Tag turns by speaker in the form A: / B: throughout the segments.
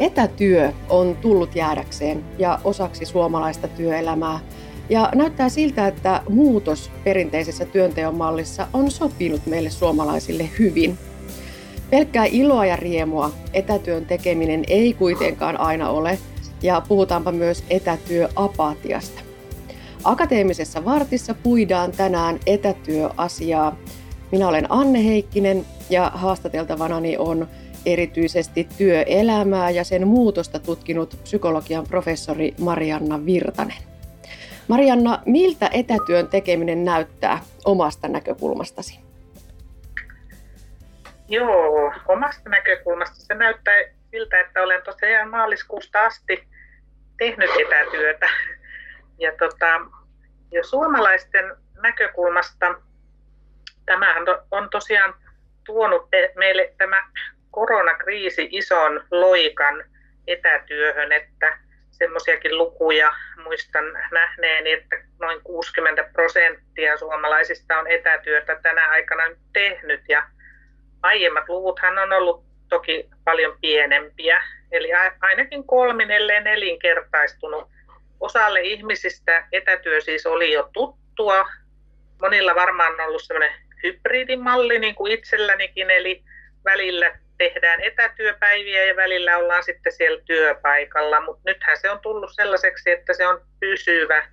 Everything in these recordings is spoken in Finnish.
A: Etätyö on tullut jäädäkseen ja osaksi suomalaista työelämää. Ja näyttää siltä, että muutos perinteisessä työnteon mallissa on sopinut meille suomalaisille hyvin. Pelkkää iloa ja riemua etätyön tekeminen ei kuitenkaan aina ole, ja puhutaanpa myös etätyöapatiasta. Akateemisessa vartissa puidaan tänään etätyöasiaa. Minä olen Anne Heikkinen ja haastateltavanani on erityisesti työelämää ja sen muutosta tutkinut psykologian professori Marianna Virtanen. Marianna, miltä etätyön tekeminen näyttää omasta näkökulmastasi?
B: Joo, omasta näkökulmasta se näyttää siltä, että olen tosiaan maaliskuusta asti tehnyt etätyötä. Ja, tota, ja suomalaisten näkökulmasta tämähän on tosiaan tuonut meille tämä koronakriisi ison loikan etätyöhön, että semmoisiakin lukuja muistan nähneeni, että noin 60 prosenttia suomalaisista on etätyötä tänä aikana nyt tehnyt. Ja aiemmat luvuthan on ollut toki paljon pienempiä, eli ainakin kolminelleen nelinkertaistunut. Osalle ihmisistä etätyö siis oli jo tuttua, monilla varmaan on ollut semmoinen hybridimalli niin kuin itsellänikin, eli välillä tehdään etätyöpäiviä ja välillä ollaan sitten siellä työpaikalla, mutta nythän se on tullut sellaiseksi, että se on pysyvä.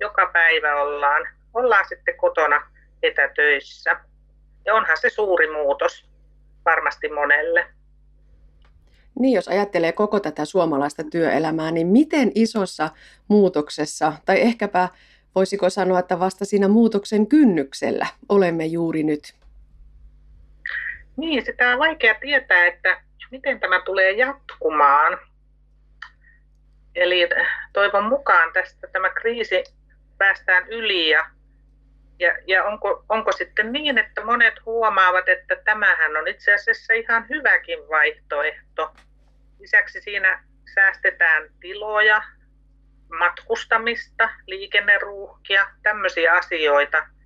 B: Joka päivä ollaan, ollaan sitten kotona etätöissä. Ja onhan se suuri muutos varmasti monelle.
A: Niin, jos ajattelee koko tätä suomalaista työelämää, niin miten isossa muutoksessa, tai ehkäpä voisiko sanoa, että vasta siinä muutoksen kynnyksellä olemme juuri nyt?
B: Niin, sitä on vaikea tietää, että miten tämä tulee jatkumaan. Eli toivon mukaan tästä tämä kriisi päästään yli ja, ja, ja onko, onko sitten niin, että monet huomaavat, että tämähän on itse asiassa ihan hyväkin vaihtoehto. Lisäksi siinä säästetään tiloja, matkustamista, liikenneruuhkia, tämmöisiä asioita –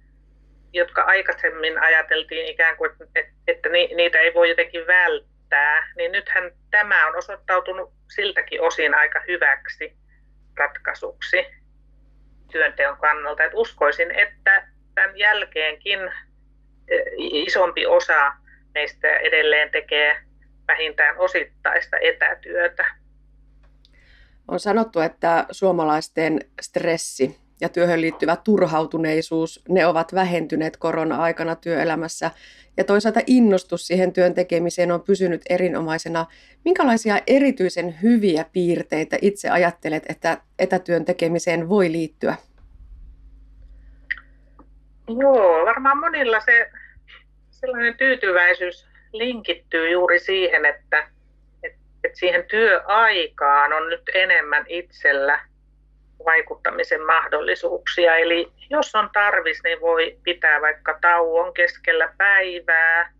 B: jotka aikaisemmin ajateltiin ikään kuin, että niitä ei voi jotenkin välttää, niin nythän tämä on osoittautunut siltäkin osin aika hyväksi ratkaisuksi työnteon kannalta. Että uskoisin, että tämän jälkeenkin e, isompi osa meistä edelleen tekee vähintään osittaista etätyötä.
A: On sanottu, että suomalaisten stressi ja työhön liittyvä turhautuneisuus, ne ovat vähentyneet korona-aikana työelämässä ja toisaalta innostus siihen työn tekemiseen on pysynyt erinomaisena. Minkälaisia erityisen hyviä piirteitä itse ajattelet, että etätyön tekemiseen voi liittyä?
B: Joo, varmaan monilla se sellainen tyytyväisyys linkittyy juuri siihen, että, että, että siihen työaikaan on nyt enemmän itsellä – vaikuttamisen mahdollisuuksia. Eli jos on tarvis, niin voi pitää vaikka tauon keskellä päivää,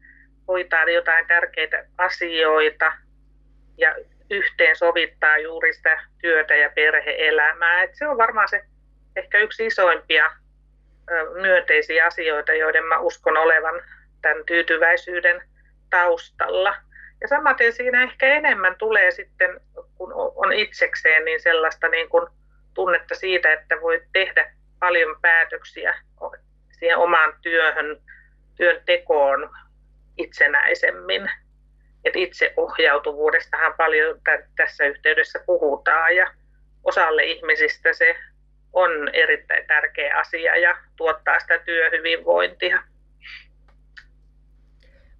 B: hoitaa jotain tärkeitä asioita ja yhteensovittaa juuri sitä työtä ja perheelämää. Et se on varmaan se ehkä yksi isoimpia myönteisiä asioita, joiden mä uskon olevan tämän tyytyväisyyden taustalla. Ja samaten siinä ehkä enemmän tulee sitten, kun on itsekseen, niin sellaista niin kuin tunnetta siitä, että voi tehdä paljon päätöksiä siihen omaan työhön, työn tekoon itsenäisemmin. Et itseohjautuvuudestahan paljon tässä yhteydessä puhutaan ja osalle ihmisistä se on erittäin tärkeä asia ja tuottaa sitä työhyvinvointia.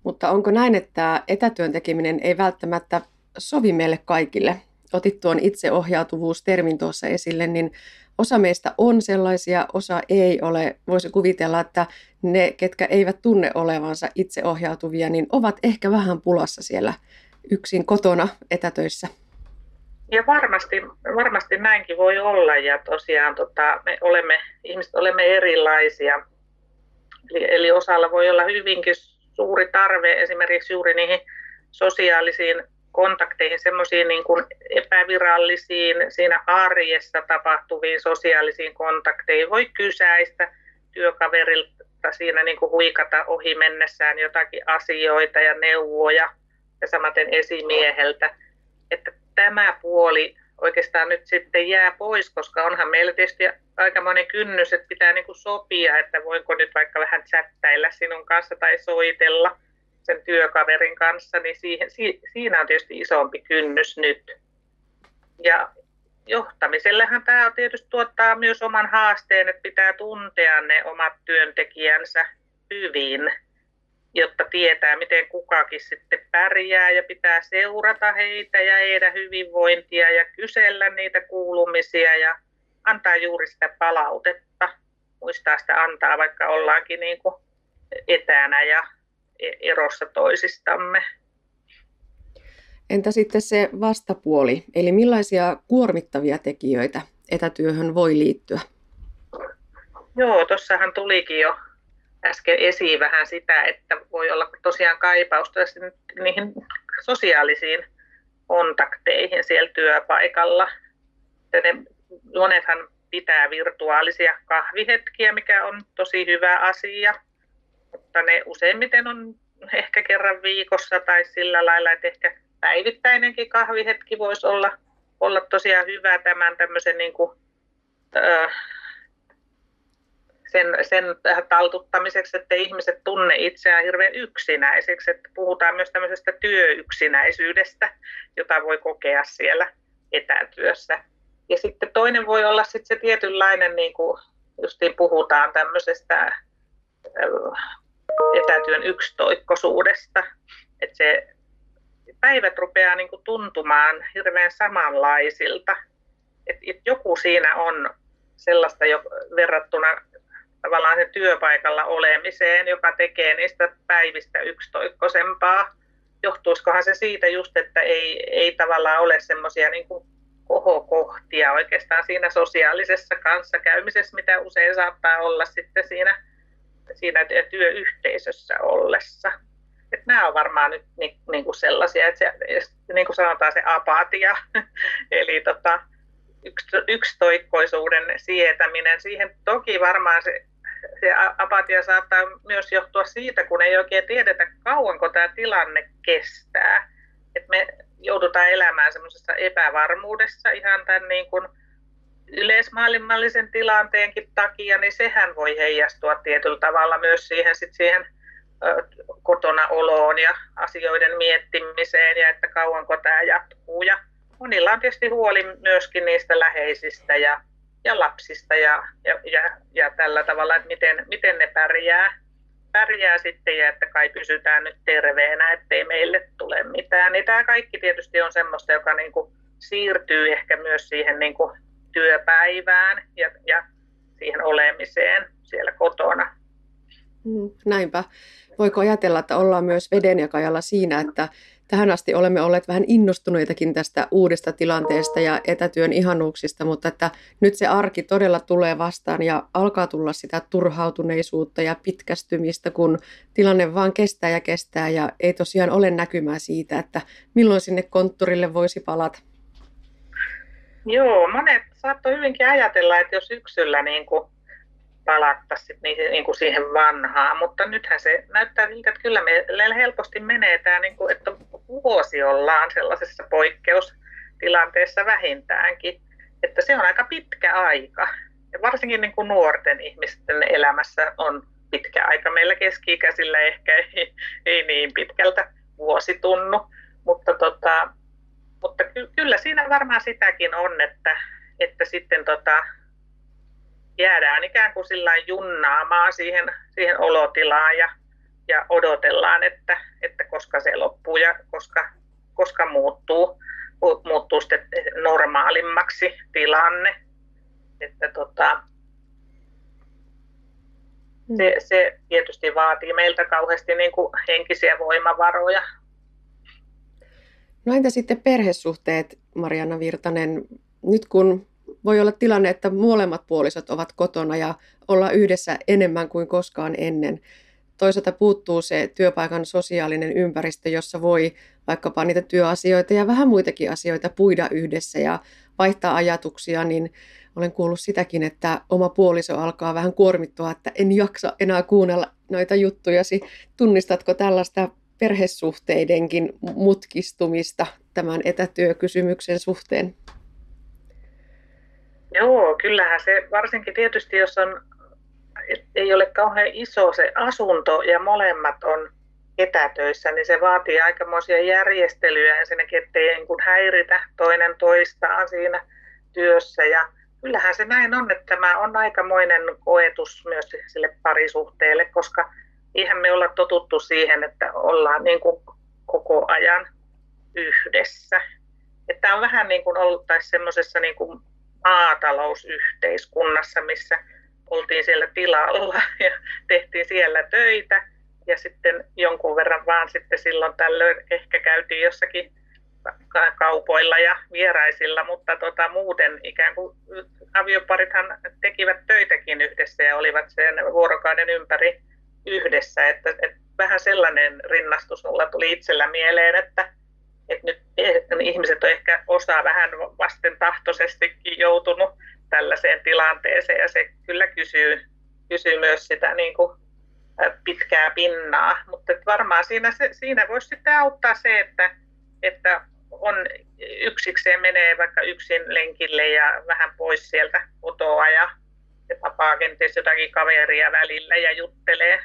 A: Mutta onko näin, että etätyön tekeminen ei välttämättä sovi meille kaikille? Otit tuon itseohjautuvuustermin tuossa esille, niin osa meistä on sellaisia, osa ei ole. Voisi kuvitella, että ne, ketkä eivät tunne olevansa itseohjautuvia, niin ovat ehkä vähän pulassa siellä yksin kotona etätöissä.
B: Ja varmasti, varmasti näinkin voi olla ja tosiaan tota, me olemme, ihmiset olemme erilaisia. Eli, eli osalla voi olla hyvinkin suuri tarve esimerkiksi juuri niihin sosiaalisiin kontakteihin, semmoisiin niin kuin epävirallisiin, siinä arjessa tapahtuviin sosiaalisiin kontakteihin. Voi kysäistä työkaverilta siinä niin kuin huikata ohi mennessään jotakin asioita ja neuvoja ja samaten esimieheltä. Että tämä puoli oikeastaan nyt sitten jää pois, koska onhan meillä tietysti aikamoinen kynnys, että pitää niin kuin sopia, että voinko nyt vaikka vähän chattailla sinun kanssa tai soitella sen työkaverin kanssa, niin siihen, siinä on tietysti isompi kynnys nyt. Ja johtamisellehan tämä tietysti tuottaa myös oman haasteen, että pitää tuntea ne omat työntekijänsä hyvin, jotta tietää, miten kukakin sitten pärjää ja pitää seurata heitä ja heidän hyvinvointia ja kysellä niitä kuulumisia ja antaa juuri sitä palautetta. Muistaa sitä antaa, vaikka ollaankin niin kuin etänä ja erossa toisistamme.
A: Entä sitten se vastapuoli, eli millaisia kuormittavia tekijöitä etätyöhön voi liittyä?
B: Joo, tuossahan tulikin jo äsken esiin vähän sitä, että voi olla tosiaan kaipausta niihin sosiaalisiin kontakteihin siellä työpaikalla. Ne, monethan pitää virtuaalisia kahvihetkiä, mikä on tosi hyvä asia, mutta ne useimmiten on ehkä kerran viikossa tai sillä lailla, että ehkä päivittäinenkin kahvihetki voisi olla, olla tosiaan hyvä tämän tämmöisen niin kuin, ö, sen, sen taltuttamiseksi, että ihmiset tunne itseään hirveän yksinäiseksi. Että puhutaan myös tämmöisestä työyksinäisyydestä, jota voi kokea siellä etätyössä. Ja sitten toinen voi olla sitten se tietynlainen, niin kuin justiin puhutaan tämmöisestä etätyön yksitoikkoisuudesta, että se päivät rupeaa niin kuin tuntumaan hirveän samanlaisilta. Et, et joku siinä on sellaista jo verrattuna tavallaan sen työpaikalla olemiseen, joka tekee niistä päivistä yksitoikkoisempaa. Johtuisikohan se siitä just, että ei, ei tavallaan ole semmoisia niin kohokohtia oikeastaan siinä sosiaalisessa kanssakäymisessä, mitä usein saattaa olla sitten siinä, siinä työyhteisössä ollessa. Että nämä on varmaan nyt ni, niin kuin sellaisia, että se, niin kuin sanotaan se apatia, eli tota, yks, yksitoikkoisuuden sietäminen. Siihen toki varmaan se, se apatia saattaa myös johtua siitä, kun ei oikein tiedetä kauanko tämä tilanne kestää. Et me joudutaan elämään semmoisessa epävarmuudessa ihan tämän niin kuin yleismaailmallisen tilanteenkin takia, niin sehän voi heijastua tietyllä tavalla myös siihen, sit siihen kotona oloon ja asioiden miettimiseen ja että kauanko tämä jatkuu. Ja monilla on tietysti huoli myöskin niistä läheisistä ja, ja lapsista ja, ja, ja, ja tällä tavalla, että miten, miten ne pärjää, pärjää sitten ja että kai pysytään nyt terveenä, ettei meille tule mitään. Niin tämä kaikki tietysti on semmoista, joka niin kuin siirtyy ehkä myös siihen niin kuin työpäivään ja, ja siihen olemiseen siellä kotona.
A: Mm, näinpä. Voiko ajatella, että ollaan myös vedenjakajalla siinä, että tähän asti olemme olleet vähän innostuneitakin tästä uudesta tilanteesta ja etätyön ihanuuksista, mutta että nyt se arki todella tulee vastaan ja alkaa tulla sitä turhautuneisuutta ja pitkästymistä, kun tilanne vaan kestää ja kestää ja ei tosiaan ole näkymää siitä, että milloin sinne konttorille voisi palata.
B: Joo, monet saattoi hyvinkin ajatella, että jos syksyllä niin kuin palattaisiin niin, kuin siihen vanhaan, mutta nythän se näyttää siltä, että kyllä meillä helposti menee tämä, niin kuin, että vuosi ollaan sellaisessa poikkeustilanteessa vähintäänkin, että se on aika pitkä aika. Ja varsinkin niin kuin nuorten ihmisten elämässä on pitkä aika. Meillä keski-ikäisillä ehkä ei, ei niin pitkältä vuosi tunnu, mutta, tota, mutta ky- kyllä siinä varmaan sitäkin on, että, että sitten tota, jäädään ikään kuin sillä junnaamaan siihen, siihen olotilaan ja, ja odotellaan, että, että koska se loppuu ja koska, koska muuttuu, muuttuu sitten normaalimmaksi tilanne. Että tota, se, se tietysti vaatii meiltä kauheasti niin kuin henkisiä voimavaroja.
A: No entä sitten perhesuhteet, Marianna Virtanen? Nyt kun voi olla tilanne, että molemmat puolisot ovat kotona ja olla yhdessä enemmän kuin koskaan ennen. Toisaalta puuttuu se työpaikan sosiaalinen ympäristö, jossa voi vaikkapa niitä työasioita ja vähän muitakin asioita puida yhdessä ja vaihtaa ajatuksia, niin olen kuullut sitäkin, että oma puoliso alkaa vähän kuormittua, että en jaksa enää kuunnella noita juttujasi. Tunnistatko tällaista perhesuhteidenkin mutkistumista tämän etätyökysymyksen suhteen?
B: Joo, kyllähän se varsinkin tietysti, jos on, ei ole kauhean iso se asunto ja molemmat on etätöissä, niin se vaatii aikamoisia järjestelyjä ensinnäkin, ettei niin häiritä toinen toistaan siinä työssä. Ja kyllähän se näin on, että tämä on aikamoinen koetus myös sille parisuhteelle, koska eihän me olla totuttu siihen, että ollaan niin kuin koko ajan yhdessä. Että on vähän niin kuin ollut semmoisessa niin kuin maatalousyhteiskunnassa, missä oltiin siellä tilalla ja tehtiin siellä töitä ja sitten jonkun verran vaan sitten silloin tällöin ehkä käytiin jossakin kaupoilla ja vieraisilla, mutta tota, muuten ikään kuin avioparithan tekivät töitäkin yhdessä ja olivat sen vuorokauden ympäri yhdessä. Että, että vähän sellainen rinnastus mulla tuli itsellä mieleen, että, että nyt ihmiset on ehkä osa vähän vastentahtoisestikin joutunut tällaiseen tilanteeseen ja se kyllä kysyy, kysyy myös sitä niin kuin pitkää pinnaa, mutta varmaan siinä, siinä voisi sitten auttaa se, että, että on yksikseen menee vaikka yksin lenkille ja vähän pois sieltä kotoa ja, ja tapaa kenties jotakin kaveria välillä ja juttelee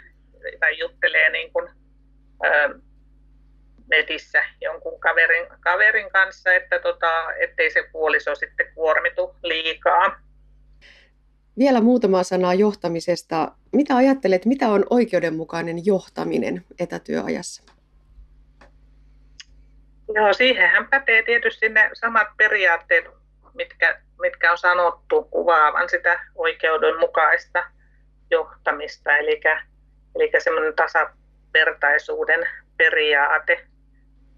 B: tai juttelee niin kuin, ä, netissä jonkun kaverin, kaverin kanssa, että tota, ettei se puoliso sitten kuormitu liikaa.
A: Vielä muutama sana johtamisesta. Mitä ajattelet, mitä on oikeudenmukainen johtaminen etätyöajassa?
B: Joo, siihenhän pätee tietysti ne samat periaatteet, mitkä, mitkä on sanottu kuvaavan sitä oikeudenmukaista johtamista, eli, eli semmoinen tasavertaisuuden periaate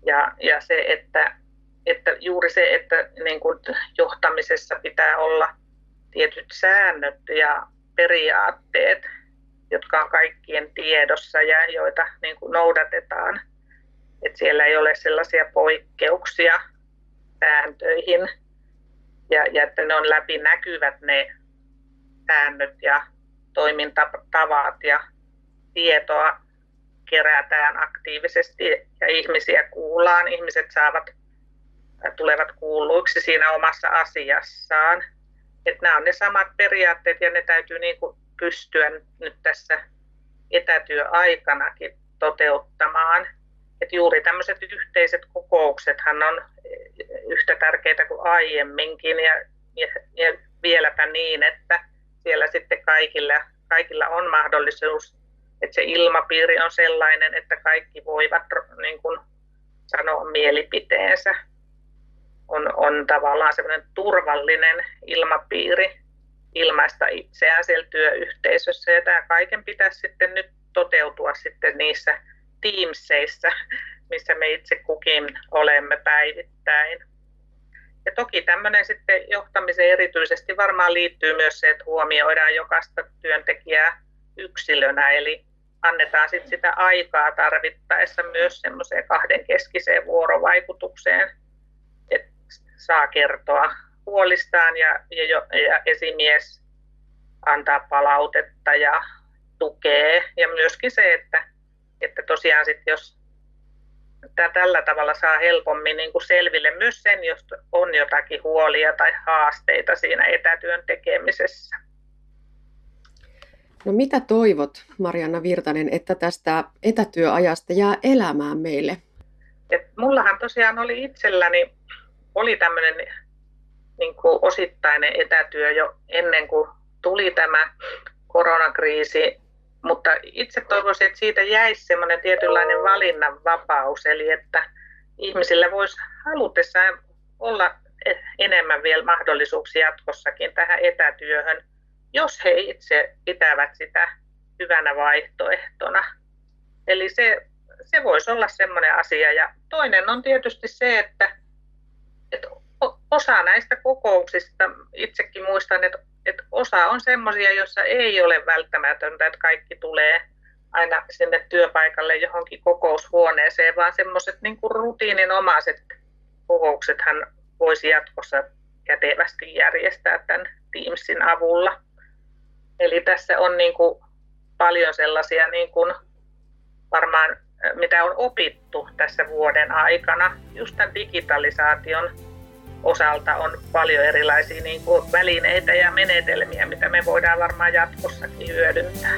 B: ja, ja se, että, että juuri se, että niin kuin johtamisessa pitää olla tietyt säännöt ja periaatteet, jotka on kaikkien tiedossa ja joita niin kuin noudatetaan. Et siellä ei ole sellaisia poikkeuksia sääntöihin ja, ja että ne on läpinäkyvät ne säännöt ja toimintatavat ja tietoa kerätään aktiivisesti ja ihmisiä kuullaan. Ihmiset saavat, tulevat kuulluiksi siinä omassa asiassaan. Että nämä on ne samat periaatteet ja ne täytyy niin kuin pystyä nyt tässä etätyöaikanakin toteuttamaan. Että juuri tämmöiset yhteiset kokouksethan on yhtä tärkeitä kuin aiemminkin ja, ja, ja vieläpä niin, että siellä sitten kaikilla, kaikilla on mahdollisuus että se ilmapiiri on sellainen, että kaikki voivat niin kuin, sanoa mielipiteensä. On, on tavallaan semmoinen turvallinen ilmapiiri ilmaista itseään siellä työyhteisössä. Ja tämä kaiken pitäisi sitten nyt toteutua sitten niissä Teamseissa, missä me itse kukin olemme päivittäin. Ja toki tämmöinen sitten johtamiseen erityisesti varmaan liittyy myös se, että huomioidaan jokaista työntekijää yksilönä, eli annetaan sit sitä aikaa tarvittaessa myös semmoiseen kahdenkeskiseen vuorovaikutukseen, että saa kertoa huolistaan ja, ja, ja esimies antaa palautetta ja tukee. Ja myöskin se, että, että tosiaan sit jos tällä tavalla saa helpommin niin kuin selville myös sen, jos on jotakin huolia tai haasteita siinä etätyön tekemisessä.
A: No mitä toivot, Marianna Virtanen, että tästä etätyöajasta jää elämään meille?
B: Et mullahan tosiaan oli itselläni oli tämmöinen niin kuin osittainen etätyö jo ennen kuin tuli tämä koronakriisi, mutta itse toivoisin, että siitä jäisi semmoinen tietynlainen valinnanvapaus, eli että ihmisillä voisi halutessaan olla enemmän vielä mahdollisuuksia jatkossakin tähän etätyöhön – jos he itse pitävät sitä hyvänä vaihtoehtona. Eli se, se voisi olla semmoinen asia. Ja toinen on tietysti se, että, että osa näistä kokouksista, itsekin muistan, että, että osa on semmoisia, joissa ei ole välttämätöntä, että kaikki tulee aina sinne työpaikalle johonkin kokoushuoneeseen, vaan semmoiset niin rutiininomaiset kokouksethan voisi jatkossa kätevästi järjestää tämän Teamsin avulla. Eli tässä on niin kuin paljon sellaisia niin kuin varmaan mitä on opittu tässä vuoden aikana. Just tämän digitalisaation osalta on paljon erilaisia niin kuin välineitä ja menetelmiä, mitä me voidaan varmaan jatkossakin hyödyntää.